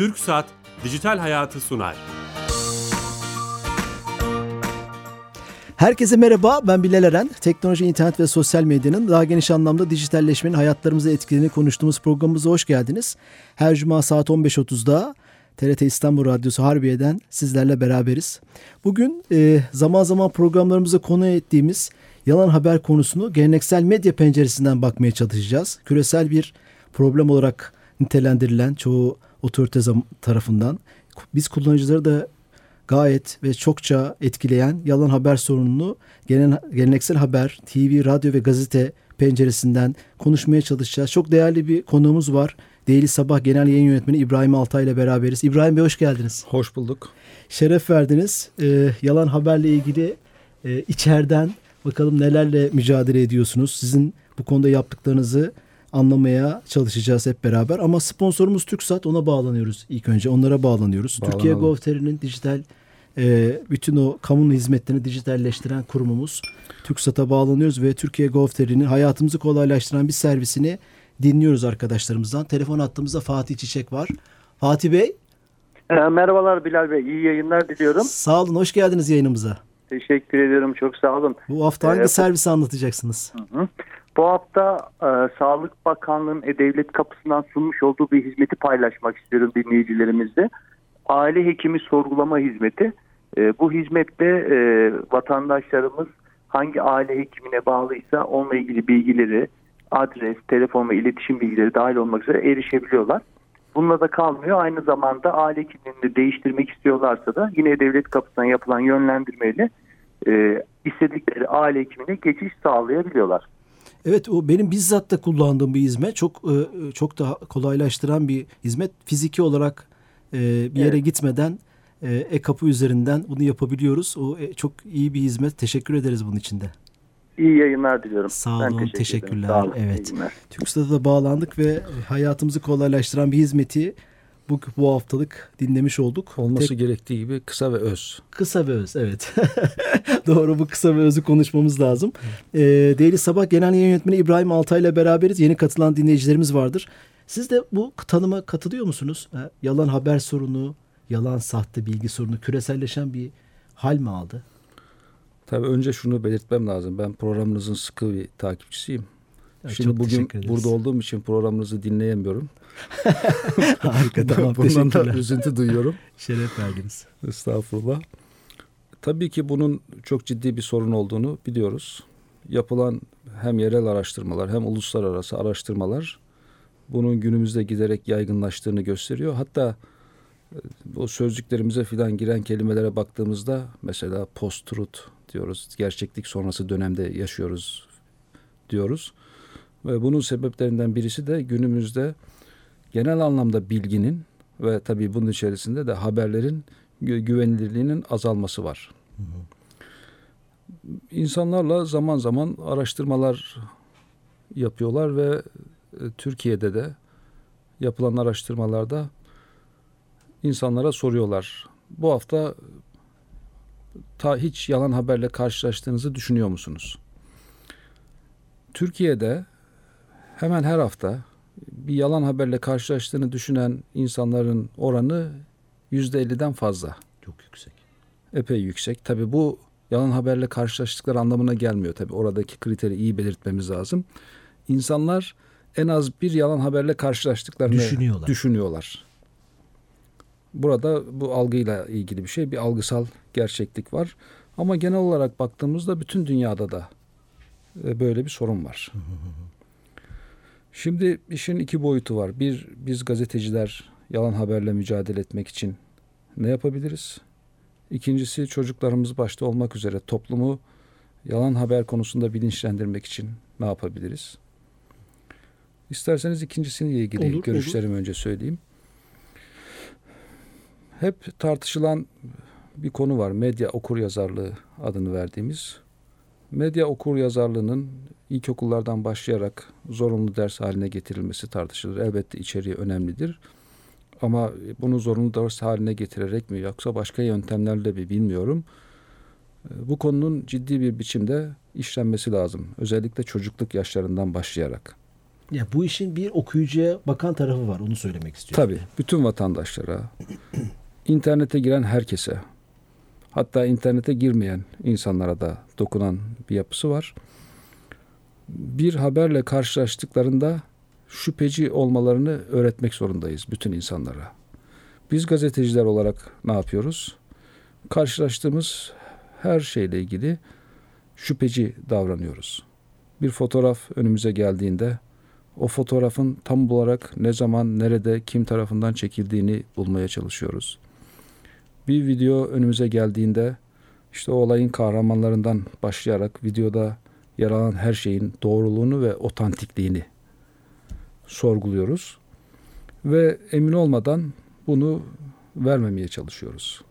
Türk Saat Dijital Hayatı sunar. Herkese merhaba, ben Bilal Eren. Teknoloji, internet ve sosyal medyanın daha geniş anlamda dijitalleşmenin hayatlarımıza etkilerini konuştuğumuz programımıza hoş geldiniz. Her cuma saat 15.30'da TRT İstanbul Radyosu Harbiye'den sizlerle beraberiz. Bugün e, zaman zaman programlarımıza konu ettiğimiz yalan haber konusunu geleneksel medya penceresinden bakmaya çalışacağız. Küresel bir problem olarak nitelendirilen çoğu otorite tarafından biz kullanıcıları da gayet ve çokça etkileyen yalan haber sorununu gelen, geleneksel haber, TV, radyo ve gazete penceresinden konuşmaya çalışacağız. Çok değerli bir konuğumuz var. Değili Sabah Genel Yayın Yönetmeni İbrahim Altay ile beraberiz. İbrahim Bey hoş geldiniz. Hoş bulduk. Şeref verdiniz. Ee, yalan haberle ilgili e, içeriden bakalım nelerle mücadele ediyorsunuz. Sizin bu konuda yaptıklarınızı anlamaya çalışacağız hep beraber. Ama sponsorumuz TürkSat ona bağlanıyoruz ilk önce. Onlara bağlanıyoruz. Bağlanalım. Türkiye Gov.tr'nin dijital e, bütün o kamunun hizmetlerini dijitalleştiren kurumumuz TürkSat'a bağlanıyoruz ve Türkiye Gov.tr'nin hayatımızı kolaylaştıran bir servisini dinliyoruz arkadaşlarımızdan. Telefon attığımızda Fatih Çiçek var. Fatih Bey. E, merhabalar Bilal Bey. İyi yayınlar diliyorum. Sağ olun. Hoş geldiniz yayınımıza. Teşekkür ediyorum. Çok sağ olun. Bu hafta hangi ee, servisi anlatacaksınız? Hı hı. Bu hafta e, Sağlık Bakanlığı'nın E-Devlet kapısından sunmuş olduğu bir hizmeti paylaşmak istiyorum dinleyicilerimizle. Aile hekimi sorgulama hizmeti. E, bu hizmette e, vatandaşlarımız hangi aile hekimine bağlıysa onunla ilgili bilgileri, adres, telefon ve iletişim bilgileri dahil olmak üzere erişebiliyorlar. Bununla da kalmıyor. Aynı zamanda aile hekimliğini değiştirmek istiyorlarsa da yine devlet kapısından yapılan yönlendirmeyle e, istedikleri aile hekimine geçiş sağlayabiliyorlar. Evet o benim bizzat da kullandığım bir hizmet. Çok e, çok daha kolaylaştıran bir hizmet. Fiziki olarak e, bir yere evet. gitmeden e-kapı üzerinden bunu yapabiliyoruz. O çok iyi bir hizmet. Teşekkür ederiz bunun için de. İyi yayınlar diliyorum. Sağ olun, teşekkür teşekkürler. Sağ olun, evet. TürkStat'a da bağlandık ve hayatımızı kolaylaştıran bir hizmeti bu, bu haftalık dinlemiş olduk. Olması Tek, gerektiği gibi kısa ve öz. Kısa ve öz evet. Doğru bu kısa ve özü konuşmamız lazım. Ee, Değerli Sabah Genel Yayın Yönetmeni İbrahim Altay ile beraberiz. Yeni katılan dinleyicilerimiz vardır. Siz de bu tanıma katılıyor musunuz? Ha, yalan haber sorunu, yalan sahte bilgi sorunu küreselleşen bir hal mi aldı? Tabii önce şunu belirtmem lazım. Ben programınızın sıkı bir takipçisiyim. Evet, Şimdi bugün burada olduğum için programınızı dinleyemiyorum. Harika tamam Bundan da üzüntü duyuyorum. Şeref verdiniz. Estağfurullah. Tabii ki bunun çok ciddi bir sorun olduğunu biliyoruz. Yapılan hem yerel araştırmalar hem uluslararası araştırmalar bunun günümüzde giderek yaygınlaştığını gösteriyor. Hatta e, bu sözcüklerimize filan giren kelimelere baktığımızda mesela post-truth diyoruz. Gerçeklik sonrası dönemde yaşıyoruz diyoruz. Ve bunun sebeplerinden birisi de günümüzde genel anlamda bilginin ve tabii bunun içerisinde de haberlerin güvenilirliğinin azalması var. Hı hı. İnsanlarla zaman zaman araştırmalar yapıyorlar ve e, Türkiye'de de yapılan araştırmalarda insanlara soruyorlar. Bu hafta ta hiç yalan haberle karşılaştığınızı düşünüyor musunuz? Türkiye'de hemen her hafta bir yalan haberle karşılaştığını düşünen insanların oranı yüzde elliden fazla. Çok yüksek. Epey yüksek. Tabi bu yalan haberle karşılaştıkları anlamına gelmiyor. Tabi oradaki kriteri iyi belirtmemiz lazım. İnsanlar en az bir yalan haberle karşılaştıklarını düşünüyorlar. düşünüyorlar. Burada bu algıyla ilgili bir şey, bir algısal gerçeklik var. Ama genel olarak baktığımızda bütün dünyada da e, böyle bir sorun var. Şimdi işin iki boyutu var. Bir, biz gazeteciler yalan haberle mücadele etmek için ne yapabiliriz? İkincisi çocuklarımız başta olmak üzere toplumu yalan haber konusunda bilinçlendirmek için ne yapabiliriz? İsterseniz ikincisiyle ilgili olur, görüşlerimi olur. önce söyleyeyim. Hep tartışılan bir konu var. Medya okur yazarlığı adını verdiğimiz. Medya okur yazarlığının ilkokullardan başlayarak zorunlu ders haline getirilmesi tartışılır. Elbette içeriği önemlidir. Ama bunu zorunlu ders haline getirerek mi yoksa başka yöntemlerle mi bilmiyorum. Bu konunun ciddi bir biçimde işlenmesi lazım. Özellikle çocukluk yaşlarından başlayarak. Ya bu işin bir okuyucuya bakan tarafı var. Onu söylemek istiyorum. Tabii bütün vatandaşlara, internete giren herkese, hatta internete girmeyen insanlara da dokunan bir yapısı var. Bir haberle karşılaştıklarında şüpheci olmalarını öğretmek zorundayız bütün insanlara. Biz gazeteciler olarak ne yapıyoruz? Karşılaştığımız her şeyle ilgili şüpheci davranıyoruz. Bir fotoğraf önümüze geldiğinde o fotoğrafın tam olarak ne zaman, nerede, kim tarafından çekildiğini bulmaya çalışıyoruz. Bir video önümüze geldiğinde işte o olayın kahramanlarından başlayarak videoda yer alan her şeyin doğruluğunu ve otantikliğini sorguluyoruz. Ve emin olmadan bunu vermemeye çalışıyoruz.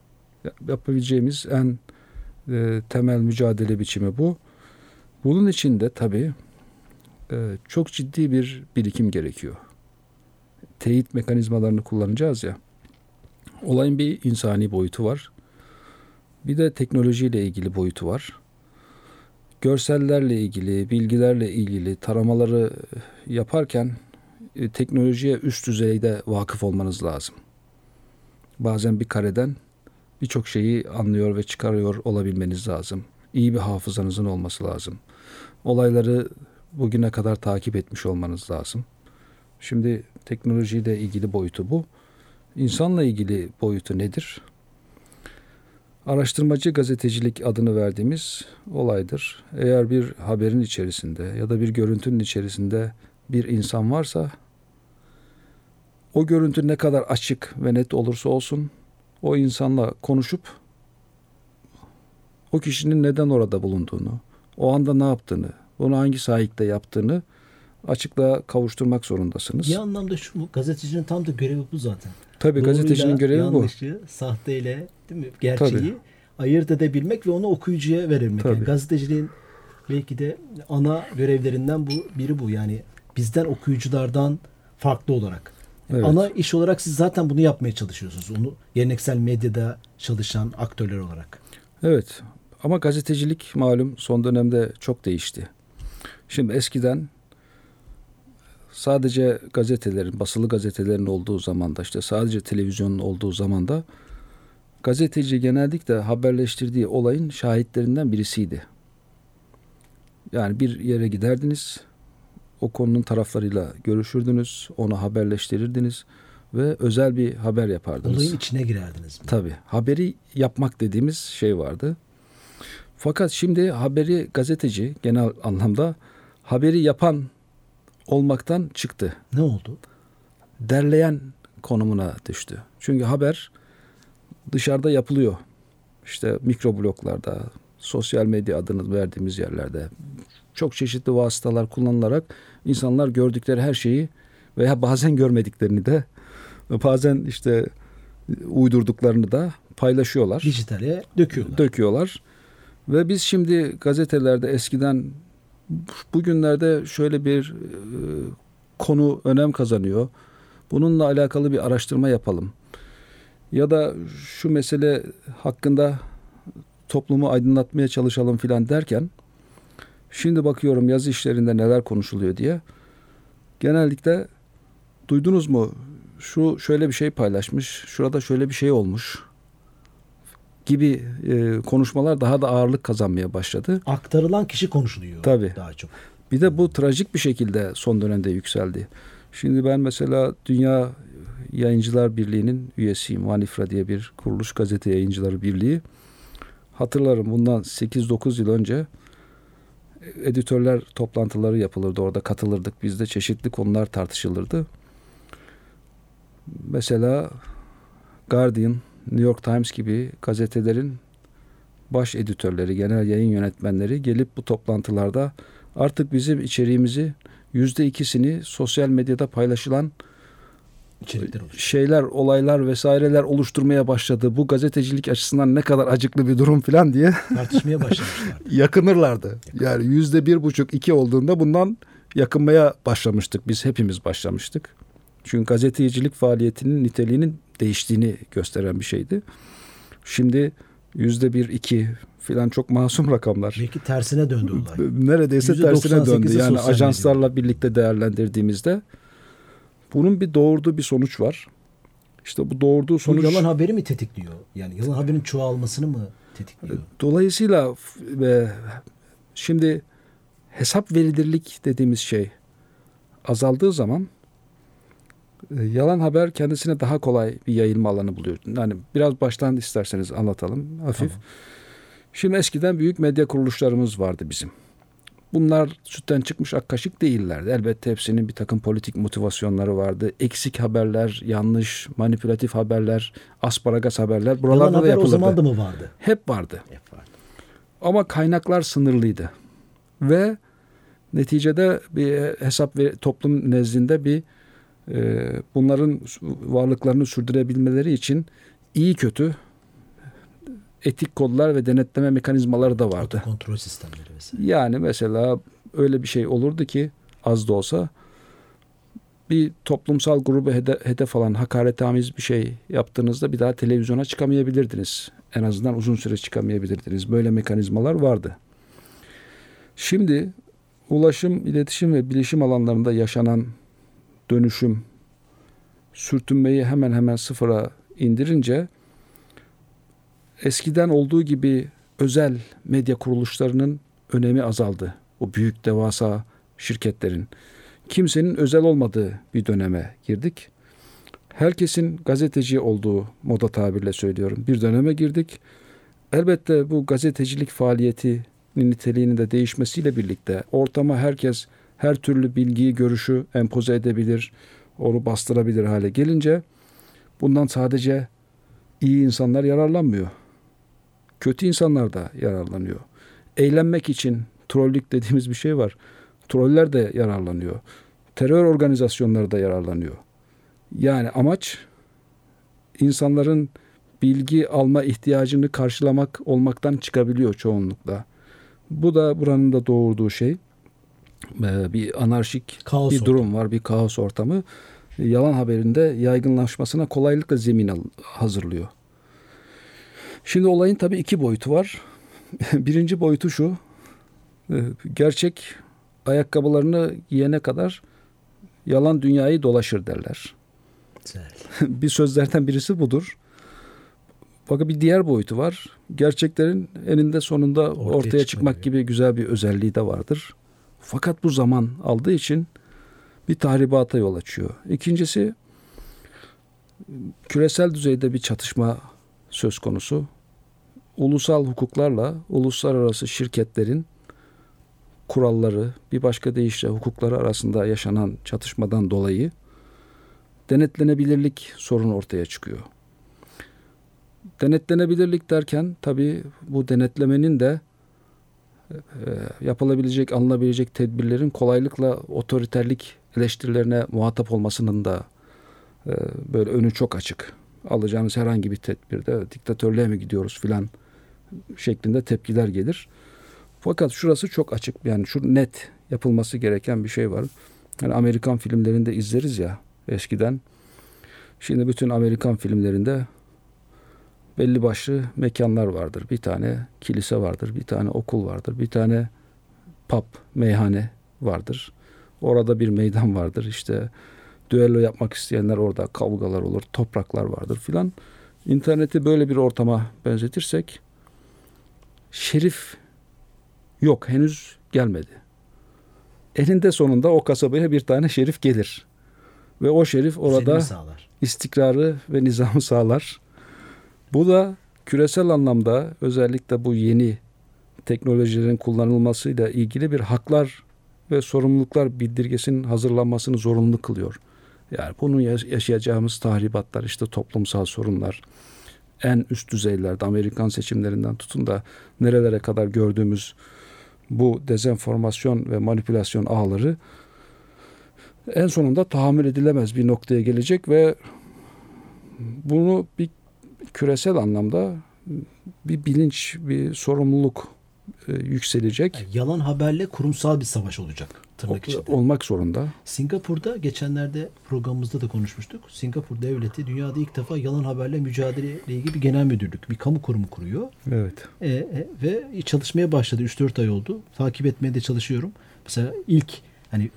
Yapabileceğimiz en e, temel mücadele biçimi bu. Bunun için de tabii e, çok ciddi bir birikim gerekiyor. Teyit mekanizmalarını kullanacağız ya. Olayın bir insani boyutu var. Bir de teknolojiyle ilgili boyutu var. Görsellerle ilgili, bilgilerle ilgili taramaları yaparken e, teknolojiye üst düzeyde vakıf olmanız lazım. Bazen bir kareden birçok şeyi anlıyor ve çıkarıyor olabilmeniz lazım. İyi bir hafızanızın olması lazım. Olayları bugüne kadar takip etmiş olmanız lazım. Şimdi teknolojiyle ilgili boyutu bu. İnsanla ilgili boyutu nedir? Araştırmacı gazetecilik adını verdiğimiz olaydır. Eğer bir haberin içerisinde ya da bir görüntünün içerisinde bir insan varsa o görüntü ne kadar açık ve net olursa olsun o insanla konuşup o kişinin neden orada bulunduğunu, o anda ne yaptığını, bunu hangi sahipte yaptığını açıklığa kavuşturmak zorundasınız. Bir anlamda şu gazetecinin tam da görevi bu zaten. Tabii gazetecinin görevi bu. yanlışı, sahteyle, değil mi? Gerçeği Tabii. ayırt edebilmek ve onu okuyucuya verebilmek. Yani Tabii. gazeteciliğin belki de ana görevlerinden bu biri bu. Yani bizden okuyuculardan farklı olarak. Evet. Ana iş olarak siz zaten bunu yapmaya çalışıyorsunuz. Onu geleneksel medyada çalışan aktörler olarak. Evet ama gazetecilik malum son dönemde çok değişti. Şimdi eskiden sadece gazetelerin, basılı gazetelerin olduğu zamanda işte sadece televizyonun olduğu zamanda gazeteci genellikle haberleştirdiği olayın şahitlerinden birisiydi. Yani bir yere giderdiniz, o konunun taraflarıyla görüşürdünüz, onu haberleştirirdiniz ve özel bir haber yapardınız. Olayın içine girerdiniz. mi? Tabii. Haberi yapmak dediğimiz şey vardı. Fakat şimdi haberi gazeteci genel anlamda haberi yapan olmaktan çıktı. Ne oldu? Derleyen konumuna düştü. Çünkü haber dışarıda yapılıyor. İşte mikrobloglarda, sosyal medya adını verdiğimiz yerlerde çok çeşitli vasıtalar kullanılarak insanlar gördükleri her şeyi veya bazen görmediklerini de bazen işte uydurduklarını da paylaşıyorlar Dijitale döküyorlar. döküyorlar. Ve biz şimdi gazetelerde eskiden bugünlerde şöyle bir e, konu önem kazanıyor. Bununla alakalı bir araştırma yapalım. Ya da şu mesele hakkında toplumu aydınlatmaya çalışalım filan derken şimdi bakıyorum yazı işlerinde neler konuşuluyor diye. Genellikle duydunuz mu şu şöyle bir şey paylaşmış, şurada şöyle bir şey olmuş gibi e, konuşmalar daha da ağırlık kazanmaya başladı. Aktarılan kişi konuşuluyor Tabii. daha çok. Bir de bu trajik bir şekilde son dönemde yükseldi. Şimdi ben mesela Dünya Yayıncılar Birliği'nin üyesiyim. Vanifra diye bir kuruluş gazete yayıncıları birliği. Hatırlarım bundan 8-9 yıl önce editörler toplantıları yapılırdı. Orada katılırdık. Bizde çeşitli konular tartışılırdı. Mesela Guardian, New York Times gibi gazetelerin baş editörleri, genel yayın yönetmenleri gelip bu toplantılarda artık bizim içeriğimizi yüzde ikisini sosyal medyada paylaşılan şeyler, olaylar vesaireler oluşturmaya başladı. Bu gazetecilik açısından ne kadar acıklı bir durum falan diye Tartışmaya başlamışlar. yakınırlardı. Yani yüzde bir buçuk iki olduğunda bundan yakınmaya başlamıştık. Biz hepimiz başlamıştık. Çünkü gazetecilik faaliyetinin niteliğinin değiştiğini gösteren bir şeydi. Şimdi yüzde bir iki filan çok masum rakamlar. Belki tersine döndü olay. Neredeyse tersine döndü. %98'i Yani ajanslarla birlikte değerlendirdiğimizde bunun bir doğurduğu bir sonuç var. İşte bu doğurduğu Bu sonuç yalan haberi mi tetikliyor? Yani yalan haberin çoğalmasını mı tetikliyor? Dolayısıyla f- e, şimdi hesap veridirlik dediğimiz şey azaldığı zaman e, yalan haber kendisine daha kolay bir yayılma alanı buluyor. Yani biraz baştan isterseniz anlatalım hafif. Tamam. Şimdi eskiden büyük medya kuruluşlarımız vardı bizim. Bunlar sütten çıkmış ak kaşık değillerdi. Elbette hepsinin bir takım politik motivasyonları vardı. Eksik haberler, yanlış, manipülatif haberler, asparagas haberler Yalan buralarda da haber o zaman da mı vardı? Hep vardı. Hep vardı. Ama kaynaklar sınırlıydı. Ve neticede bir hesap ve toplum nezdinde bir bunların varlıklarını sürdürebilmeleri için iyi kötü etik kodlar ve denetleme mekanizmaları da vardı. Kontrol sistemleri vesaire. Yani mesela öyle bir şey olurdu ki az da olsa bir toplumsal grubu hede- hedef alan hakaretamiz bir şey yaptığınızda bir daha televizyona çıkamayabilirdiniz. En azından uzun süre çıkamayabilirdiniz. Böyle mekanizmalar vardı. Şimdi ulaşım, iletişim ve bilişim alanlarında yaşanan dönüşüm, sürtünmeyi hemen hemen sıfıra indirince eskiden olduğu gibi özel medya kuruluşlarının önemi azaldı. O büyük devasa şirketlerin. Kimsenin özel olmadığı bir döneme girdik. Herkesin gazeteci olduğu moda tabirle söylüyorum. Bir döneme girdik. Elbette bu gazetecilik faaliyetinin niteliğinin de değişmesiyle birlikte ortama herkes her türlü bilgiyi, görüşü empoze edebilir, onu bastırabilir hale gelince bundan sadece iyi insanlar yararlanmıyor. Kötü insanlar da yararlanıyor. Eğlenmek için trollük dediğimiz bir şey var. Troller de yararlanıyor. Terör organizasyonları da yararlanıyor. Yani amaç insanların bilgi alma ihtiyacını karşılamak olmaktan çıkabiliyor çoğunlukla. Bu da buranın da doğurduğu şey. Ee, Bir anarşik Kaos bir ortamı. durum var, bir kaos ortamı. Yalan haberinde yaygınlaşmasına kolaylıkla zemin hazırlıyor. Şimdi olayın tabii iki boyutu var. Birinci boyutu şu. e, Gerçek ayakkabılarını giyene kadar yalan dünyayı dolaşır derler. Güzel. bir sözlerden birisi budur. Fakat bir diğer boyutu var. Gerçeklerin eninde sonunda ortaya, Ortaya çıkma çıkmak gibi güzel bir özelliği de vardır. Fakat bu zaman aldığı için bir tahribata yol açıyor. İkincisi küresel düzeyde bir çatışma söz konusu. Ulusal hukuklarla uluslararası şirketlerin kuralları, bir başka deyişle hukukları arasında yaşanan çatışmadan dolayı denetlenebilirlik sorunu ortaya çıkıyor. Denetlenebilirlik derken tabii bu denetlemenin de yapılabilecek, alınabilecek tedbirlerin kolaylıkla otoriterlik eleştirilerine muhatap olmasının da e, böyle önü çok açık. Alacağınız herhangi bir tedbirde diktatörlüğe mi gidiyoruz filan şeklinde tepkiler gelir. Fakat şurası çok açık. Yani şu net yapılması gereken bir şey var. Yani Amerikan filmlerinde izleriz ya eskiden. Şimdi bütün Amerikan filmlerinde belli başlı mekanlar vardır. Bir tane kilise vardır, bir tane okul vardır, bir tane pub, meyhane vardır. Orada bir meydan vardır. İşte düello yapmak isteyenler orada kavgalar olur, topraklar vardır filan. İnterneti böyle bir ortama benzetirsek şerif yok henüz gelmedi. Eninde sonunda o kasabaya bir tane şerif gelir. Ve o şerif orada istikrarı ve nizamı sağlar. Bu da küresel anlamda özellikle bu yeni teknolojilerin kullanılmasıyla ilgili bir haklar ve sorumluluklar bildirgesinin hazırlanmasını zorunlu kılıyor. Yani bunun yaş- yaşayacağımız tahribatlar işte toplumsal sorunlar en üst düzeylerde Amerikan seçimlerinden tutun da nerelere kadar gördüğümüz bu dezenformasyon ve manipülasyon ağları en sonunda tahammül edilemez bir noktaya gelecek ve bunu bir küresel anlamda bir bilinç, bir sorumluluk e, yükselecek. Yani yalan haberle kurumsal bir savaş olacak. tırnak O- içinde. olmak zorunda. Singapur'da geçenlerde programımızda da konuşmuştuk. Singapur devleti dünyada ilk defa yalan haberle mücadele ile ilgili bir genel müdürlük, bir kamu kurumu kuruyor. Evet. E, e, ve çalışmaya başladı. 3-4 ay oldu. Takip etmeye de çalışıyorum. Mesela ilk hani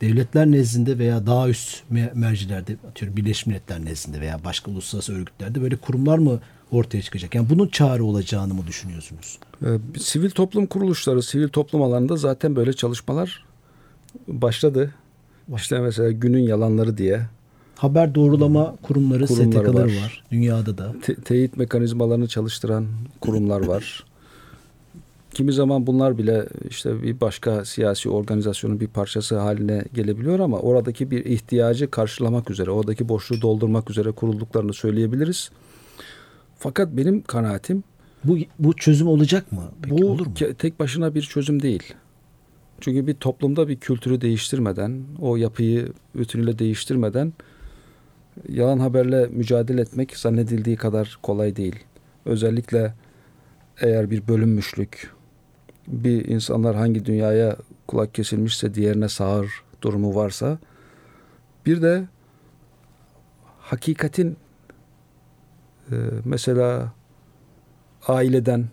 devletler nezdinde veya daha üst me- mercilerde atıyorum Birleşmiş Milletler nezdinde veya başka uluslararası örgütlerde böyle kurumlar mı ortaya çıkacak? Yani bunun çare olacağını mı düşünüyorsunuz? Ee, Sivil toplum kuruluşları, sivil toplum alanında zaten böyle çalışmalar başladı. İşte mesela günün yalanları diye Haber doğrulama kurumları, Kurumları STK'ları var. var. Dünyada da. te- teyit mekanizmalarını çalıştıran kurumlar var. Kimi zaman bunlar bile işte bir başka siyasi organizasyonun bir parçası haline gelebiliyor ama oradaki bir ihtiyacı karşılamak üzere, oradaki boşluğu doldurmak üzere kurulduklarını söyleyebiliriz. Fakat benim kanaatim Bu bu çözüm olacak mı? Peki, bu olur mu? tek başına bir çözüm değil. Çünkü bir toplumda bir kültürü değiştirmeden, o yapıyı bütünüyle değiştirmeden yalan haberle mücadele etmek zannedildiği kadar kolay değil. Özellikle eğer bir bölünmüşlük, bir insanlar hangi dünyaya kulak kesilmişse diğerine sağır durumu varsa, bir de hakikatin e, mesela aileden,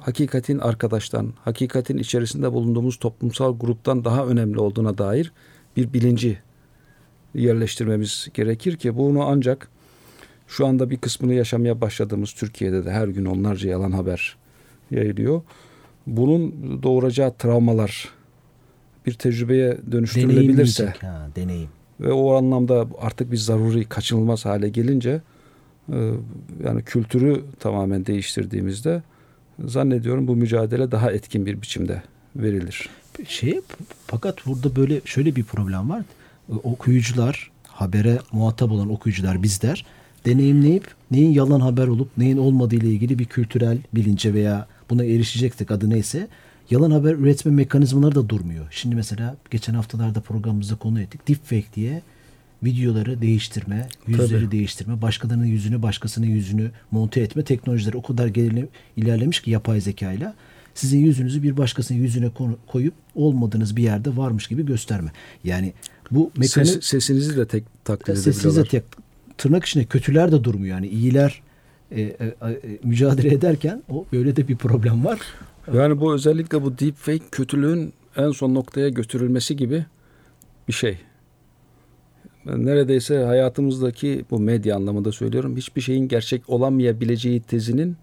hakikatin arkadaştan, hakikatin içerisinde bulunduğumuz toplumsal gruptan daha önemli olduğuna dair bir bilinci yerleştirmemiz gerekir ki bunu ancak şu anda bir kısmını yaşamaya başladığımız Türkiye'de de her gün onlarca yalan haber yayılıyor. Bunun doğuracağı travmalar bir tecrübeye dönüştürülebilirse. Ha, deneyim. ve o anlamda artık bir zaruri kaçınılmaz hale gelince e, yani kültürü tamamen değiştirdiğimizde zannediyorum bu mücadele daha etkin bir biçimde verilir. Şey fakat burada böyle şöyle bir problem var. Okuyucular, habere muhatap olan okuyucular bizler deneyimleyip neyin yalan haber olup neyin olmadığı ile ilgili bir kültürel bilince veya buna erişeceksek adı neyse yalan haber üretme mekanizmaları da durmuyor. Şimdi mesela geçen haftalarda programımızda konu ettik. Deepfake diye videoları değiştirme, yüzleri Tabii. değiştirme, başkalarının yüzünü başkasının yüzünü monte etme teknolojileri o kadar gerile- ilerlemiş ki yapay zekayla sizin yüzünüzü bir başkasının yüzüne koyup olmadığınız bir yerde varmış gibi gösterme. Yani bu mekanik Ses, sesinizi de tek taklit edebiliyorlar. tek, tırnak içinde kötüler de durmuyor. Yani iyiler e, e, e, mücadele ederken o böyle de bir problem var. Yani bu özellikle bu deepfake kötülüğün en son noktaya götürülmesi gibi bir şey. Neredeyse hayatımızdaki bu medya anlamında söylüyorum hiçbir şeyin gerçek olamayabileceği tezinin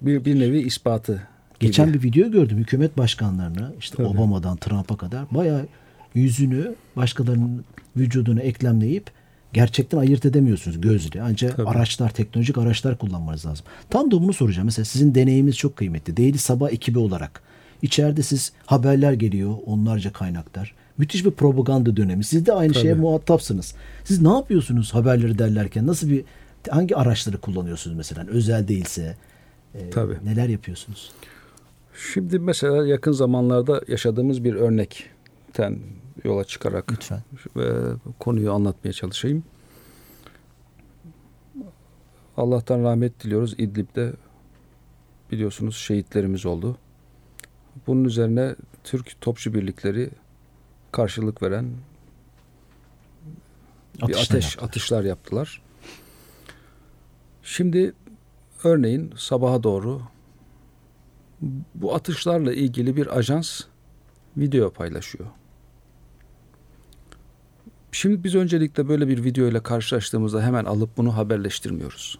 bir, bir nevi ispatı. gibi. Geçen bir video gördüm hükümet başkanlarını işte Tabii. Obama'dan Trump'a kadar bayağı yüzünü başkalarının vücuduna eklemleyip gerçekten ayırt edemiyorsunuz gözle. Ancak Tabii. araçlar, teknolojik araçlar kullanmanız lazım. Tam da bunu soracağım. Mesela sizin deneyiminiz çok kıymetli. Değili Sabah ekibi olarak. İçeride siz haberler geliyor, onlarca kaynaklar. Müthiş bir propaganda dönemi. Siz de aynı Tabii. şeye muhatapsınız. Siz ne yapıyorsunuz haberleri derlerken? Nasıl bir hangi araçları kullanıyorsunuz mesela? Özel değilse e, Tabii. neler yapıyorsunuz? Şimdi mesela yakın zamanlarda yaşadığımız bir örnekten yola çıkarak Lütfen. ve konuyu anlatmaya çalışayım. Allah'tan rahmet diliyoruz. İdlib'de biliyorsunuz şehitlerimiz oldu. Bunun üzerine Türk Topçu Birlikleri karşılık veren bir Atışlar ateş yaptılar. atışlar yaptılar. Şimdi örneğin sabaha doğru bu atışlarla ilgili bir ajans video paylaşıyor. Şimdi biz öncelikle böyle bir video ile karşılaştığımızda hemen alıp bunu haberleştirmiyoruz.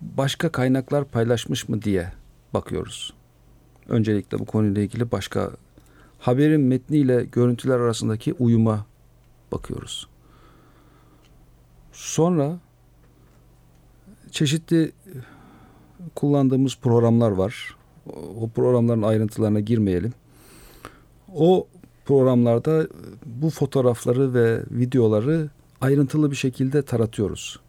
Başka kaynaklar paylaşmış mı diye bakıyoruz. Öncelikle bu konuyla ilgili başka haberin metniyle görüntüler arasındaki uyuma bakıyoruz. Sonra çeşitli kullandığımız programlar var. O programların ayrıntılarına girmeyelim. O programlarda bu fotoğrafları ve videoları ayrıntılı bir şekilde taratıyoruz.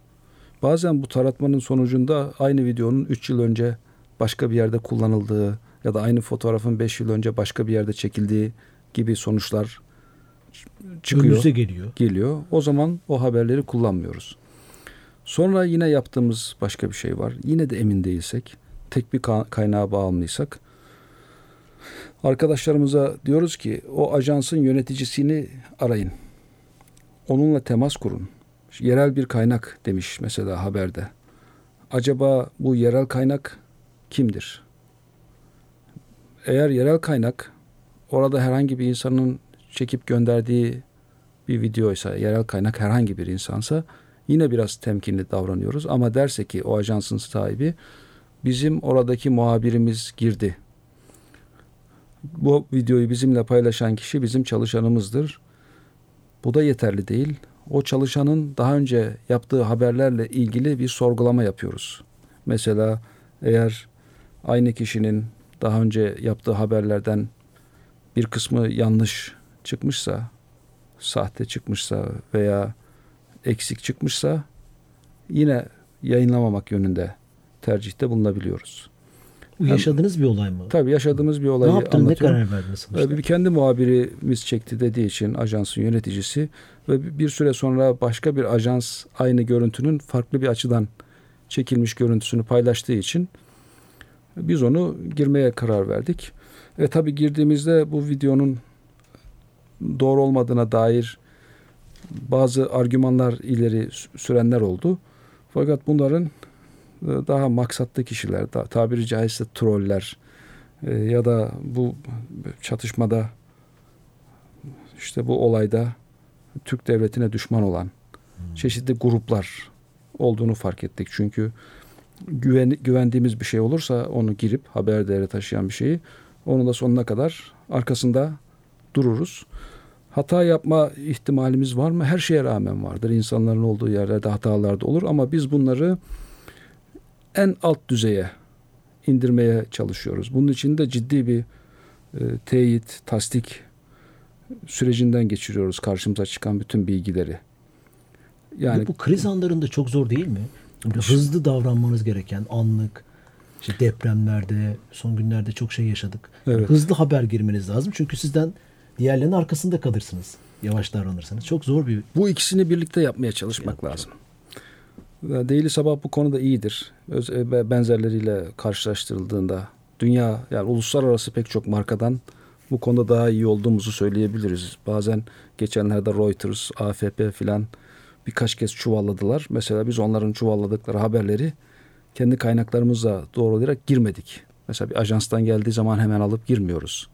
Bazen bu taratmanın sonucunda aynı videonun 3 yıl önce başka bir yerde kullanıldığı ya da aynı fotoğrafın 5 yıl önce başka bir yerde çekildiği gibi sonuçlar çıkıyor Önünüze geliyor. geliyor. O zaman o haberleri kullanmıyoruz. Sonra yine yaptığımız başka bir şey var. Yine de emin değilsek, tek bir ka- kaynağa bağımlıysak Arkadaşlarımıza diyoruz ki o ajansın yöneticisini arayın. Onunla temas kurun. Yerel bir kaynak demiş mesela haberde. Acaba bu yerel kaynak kimdir? Eğer yerel kaynak orada herhangi bir insanın çekip gönderdiği bir videoysa, yerel kaynak herhangi bir insansa yine biraz temkinli davranıyoruz. Ama derse ki o ajansın sahibi bizim oradaki muhabirimiz girdi. Bu videoyu bizimle paylaşan kişi bizim çalışanımızdır. Bu da yeterli değil. O çalışanın daha önce yaptığı haberlerle ilgili bir sorgulama yapıyoruz. Mesela eğer aynı kişinin daha önce yaptığı haberlerden bir kısmı yanlış çıkmışsa, sahte çıkmışsa veya eksik çıkmışsa yine yayınlamamak yönünde tercihte bulunabiliyoruz. Bu yaşadığınız bir olay mı? Tabii yaşadığımız bir olayı ne yaptın, ne anlatıyorum. karar verdiniz? sonuçta? Ee, Bir kendi muhabirimiz çekti dediği için ajansın yöneticisi ve bir süre sonra başka bir ajans aynı görüntünün farklı bir açıdan çekilmiş görüntüsünü paylaştığı için biz onu girmeye karar verdik. Ve tabii girdiğimizde bu videonun doğru olmadığına dair bazı argümanlar ileri sürenler oldu. Fakat bunların daha maksatlı kişiler, da, tabiri caizse troller e, ya da bu çatışmada işte bu olayda Türk devletine düşman olan çeşitli gruplar olduğunu fark ettik. Çünkü güven, güvendiğimiz bir şey olursa onu girip haber değeri taşıyan bir şeyi onu da sonuna kadar arkasında dururuz. Hata yapma ihtimalimiz var mı? Her şeye rağmen vardır. İnsanların olduğu yerlerde hatalar da olur ama biz bunları en alt düzeye indirmeye çalışıyoruz. Bunun için de ciddi bir e, teyit, tasdik sürecinden geçiriyoruz karşımıza çıkan bütün bilgileri. Yani bu kriz anlarında çok zor değil mi? Böyle hızlı davranmanız gereken anlık işte depremlerde son günlerde çok şey yaşadık. Evet. Hızlı haber girmeniz lazım çünkü sizden diğerlerinin arkasında kalırsınız. Yavaş davranırsanız. Çok zor bir bu ikisini birlikte yapmaya çalışmak lazım. Daily Sabah bu konuda iyidir. Öz- e, Benzerleriyle karşılaştırıldığında dünya yani uluslararası pek çok markadan bu konuda daha iyi olduğumuzu söyleyebiliriz. Bazen geçenlerde Reuters, AFP filan birkaç kez çuvalladılar. Mesela biz onların çuvalladıkları haberleri kendi kaynaklarımızla doğrulayarak girmedik. Mesela bir ajanstan geldiği zaman hemen alıp girmiyoruz.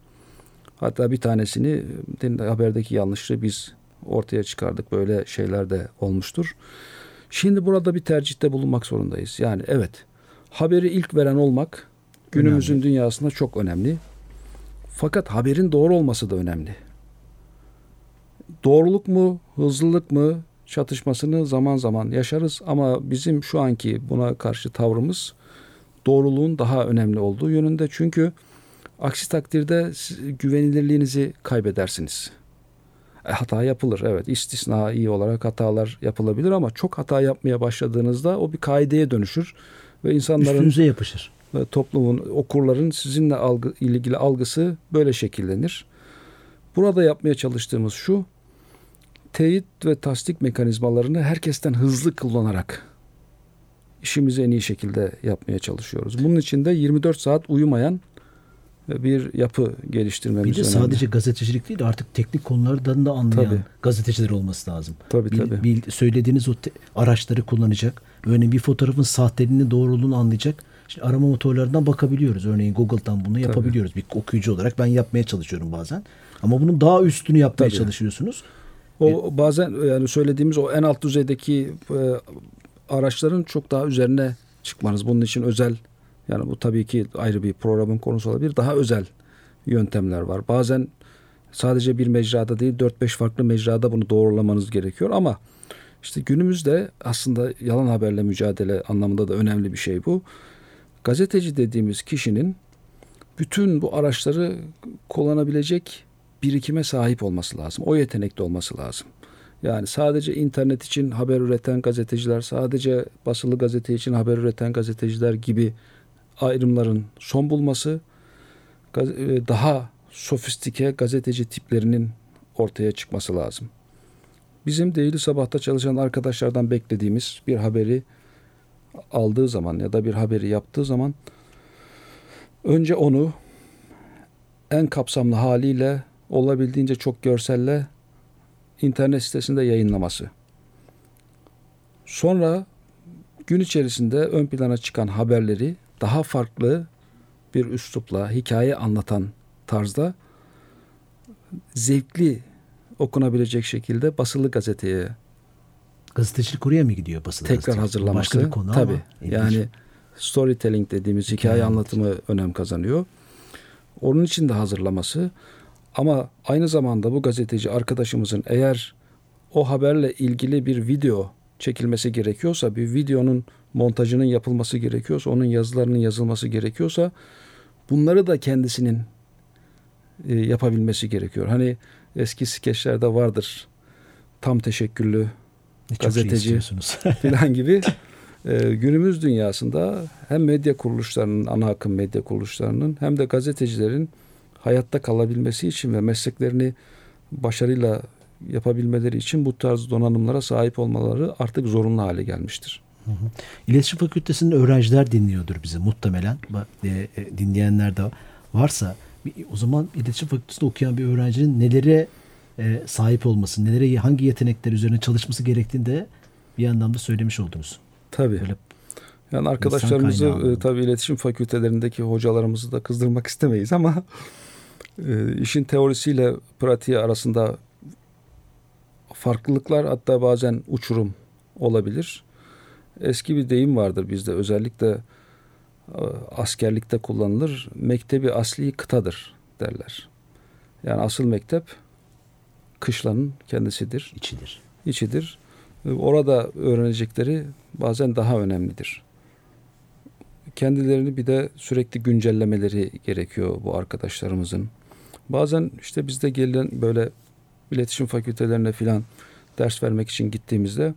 Hatta bir tanesini haberdeki yanlışlığı biz ortaya çıkardık. Böyle şeyler de olmuştur. Şimdi burada bir tercihte bulunmak zorundayız. Yani evet haberi ilk veren olmak günümüzün önemli. dünyasında çok önemli. Fakat haberin doğru olması da önemli. Doğruluk mu, hızlılık mı çatışmasını zaman zaman yaşarız ama bizim şu anki buna karşı tavrımız doğruluğun daha önemli olduğu yönünde. Çünkü aksi takdirde güvenilirliğinizi kaybedersiniz. E, hata yapılır evet istisnai olarak hatalar yapılabilir ama çok hata yapmaya başladığınızda o bir kaideye dönüşür ve insanların üstünüze yapışır. Ve toplumun okurların sizinle algı, ilgili algısı böyle şekillenir. Burada yapmaya çalıştığımız şu teyit ve tasdik mekanizmalarını herkesten hızlı kullanarak işimizi en iyi şekilde yapmaya çalışıyoruz. Bunun için de 24 saat uyumayan bir yapı geliştirmemiz Bir de önemli. sadece gazetecilik değil artık teknik konulardan da anlayan Tabii. gazeteciler olması lazım. Tabii Bil- tabii. bil- söylediğiniz o te- araçları kullanacak. Örneğin bir fotoğrafın sahteliğini doğruluğunu anlayacak. Şimdi arama motorlarından bakabiliyoruz. Örneğin Google'dan bunu yapabiliyoruz. Bir okuyucu olarak ben yapmaya çalışıyorum bazen. Ama bunun daha üstünü yapmaya Tabii. çalışıyorsunuz. O bazen yani söylediğimiz o en alt düzeydeki e, araçların çok daha üzerine çıkmanız. Bunun için özel yani bu tabii ki ayrı bir programın konusu olabilir. Daha özel yöntemler var. Bazen sadece bir mecrada değil 4-5 farklı mecrada bunu doğrulamanız gerekiyor ama işte günümüzde aslında yalan haberle mücadele anlamında da önemli bir şey bu. Gazeteci dediğimiz kişinin bütün bu araçları kullanabilecek birikime sahip olması lazım. O yetenekli olması lazım. Yani sadece internet için haber üreten gazeteciler, sadece basılı gazete için haber üreten gazeteciler gibi ayrımların son bulması, e, daha sofistike gazeteci tiplerinin ortaya çıkması lazım. Bizim Daily Sabah'ta çalışan arkadaşlardan beklediğimiz bir haberi aldığı zaman ya da bir haberi yaptığı zaman önce onu en kapsamlı haliyle olabildiğince çok görselle internet sitesinde yayınlaması. Sonra gün içerisinde ön plana çıkan haberleri daha farklı bir üslupla hikaye anlatan tarzda zevkli okunabilecek şekilde basılı gazeteye Gazetecilik oraya mı gidiyor basılı tekrar gazetecilik? hazırlaması. Başka bir konu ilginç. Yani storytelling dediğimiz hikaye, Hikaye anlatımı önem kazanıyor. Onun için de hazırlaması ama aynı zamanda bu gazeteci arkadaşımızın eğer o haberle ilgili bir video çekilmesi gerekiyorsa, bir videonun montajının yapılması gerekiyorsa, onun yazılarının yazılması gerekiyorsa bunları da kendisinin e, yapabilmesi gerekiyor. Hani eski skeçlerde vardır. Tam teşekküllü Ne şey gazeteci. istiyorsunuz. filan gibi e, günümüz dünyasında hem medya kuruluşlarının, ana akım medya kuruluşlarının hem de gazetecilerin hayatta kalabilmesi için ve mesleklerini başarıyla yapabilmeleri için bu tarz donanımlara sahip olmaları artık zorunlu hale gelmiştir. İletişim Fakültesi'nde öğrenciler dinliyordur bizi muhtemelen. E, e, dinleyenler de varsa o zaman İletişim Fakültesi'nde okuyan bir öğrencinin nelere e, sahip olması, nelere hangi yetenekler üzerine çalışması gerektiğini de bir yandan da söylemiş oldunuz. Tabii. Böyle Yani arkadaşlarımızı e, tabii iletişim fakültelerindeki hocalarımızı da kızdırmak istemeyiz ama e, işin teorisiyle pratiği arasında farklılıklar hatta bazen uçurum olabilir. Eski bir deyim vardır bizde özellikle e, askerlikte kullanılır. Mektebi asli kıtadır derler. Yani asıl mektep kışlanın kendisidir içidir. içidir. Orada öğrenecekleri bazen daha önemlidir. Kendilerini bir de sürekli güncellemeleri gerekiyor bu arkadaşlarımızın. Bazen işte bizde gelen böyle iletişim fakültelerine filan ders vermek için gittiğimizde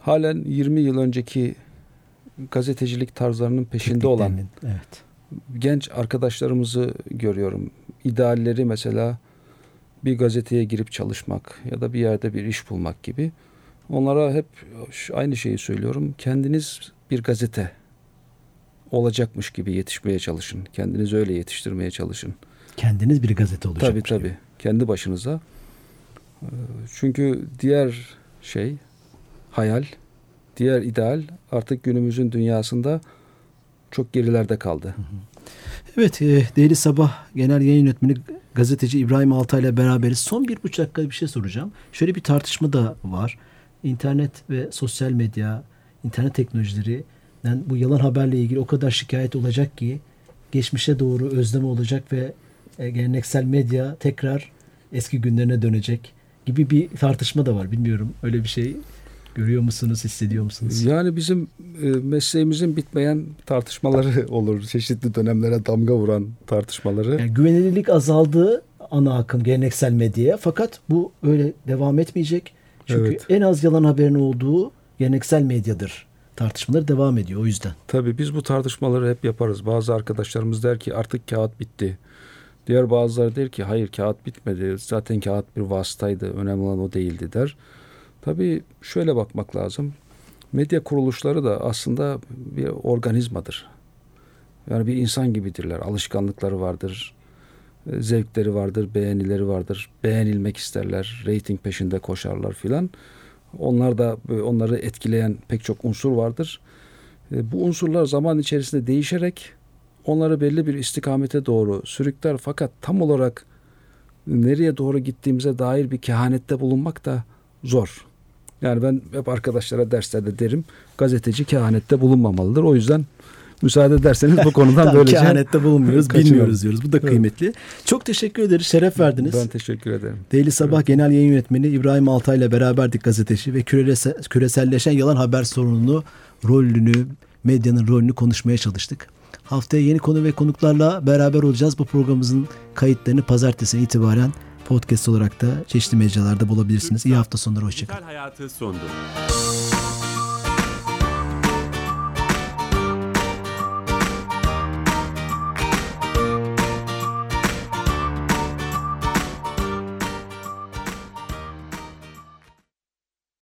halen 20 yıl önceki gazetecilik tarzlarının peşinde olan Evet. genç arkadaşlarımızı görüyorum. İdealleri mesela bir gazeteye girip çalışmak ya da bir yerde bir iş bulmak gibi. Onlara hep aynı şeyi söylüyorum. Kendiniz bir gazete olacakmış gibi yetişmeye çalışın. Kendinizi öyle yetiştirmeye çalışın. Kendiniz bir gazete olacak. Tabii tabii. Kendi başınıza. Ee, Çünkü diğer şey hayal, diğer ideal artık günümüzün dünyasında çok gerilerde kaldı. Evet, e, Değerli Sabah Genel Yayın Yönetmeni gazeteci İbrahim Altay ile beraberiz. Son bir buçuk dakika bir şey soracağım. Şöyle bir tartışma da var. İnternet ve sosyal medya, internet teknolojileri yani bu yalan haberle ilgili o kadar şikayet olacak ki geçmişe doğru özleme olacak ve e, geleneksel medya tekrar eski günlerine dönecek gibi bir tartışma da var. Bilmiyorum öyle bir şey görüyor musunuz, hissediyor musunuz? Yani bizim e, mesleğimizin bitmeyen tartışmaları olur. Çeşitli dönemlere damga vuran tartışmaları. Yani güvenilirlik azaldı ana akım geleneksel medyaya fakat bu öyle devam etmeyecek. Çünkü Evet. en az yalan haberin olduğu geleneksel medyadır. Tartışmaları devam ediyor o yüzden. Tabii biz bu tartışmaları hep yaparız. Bazı arkadaşlarımız der ki artık kağıt bitti. Diğer bazıları der ki hayır kağıt bitmedi. Zaten kağıt bir vasıtaydı. Önemli olan o değildi der. Tabii şöyle bakmak lazım. Medya kuruluşları da aslında bir organizmadır. Yani bir insan gibidirler. Alışkanlıkları vardır. e, Zevkleri vardır, beğenileri vardır. Beğenilmek isterler, reyting peşinde koşarlar filan. Onlar da onları etkileyen pek çok unsur vardır. E, Bu unsurlar zaman içerisinde değişerek onları belli bir istikamete doğru sürükler fakat tam olarak nereye doğru gittiğimize dair bir kehanette bulunmak da zor. Yani ben hep arkadaşlara derslerde derim gazeteci kehanette bulunmamalıdır. O yüzden müsaade ederseniz bu konudan Tam böylece kehanette bulunmuyoruz, bilmiyoruz diyoruz. Bu da Evet. kıymetli. Çok teşekkür ederiz, şeref verdiniz. ben teşekkür ederim. Daily Sabah Genel Yayın Yönetmeni İbrahim Altay ile beraberdik gazeteci ve kürese- küreselleşen yalan haber sorununu, rolünü, medyanın rolünü konuşmaya çalıştık. Haftaya yeni konu ve konuklarla beraber olacağız. Bu programımızın kayıtlarını pazartesi itibaren podcast olarak da çeşitli mecralarda bulabilirsiniz. İyi hafta sonları, hoşçakalın. Dijital hayatı sundu.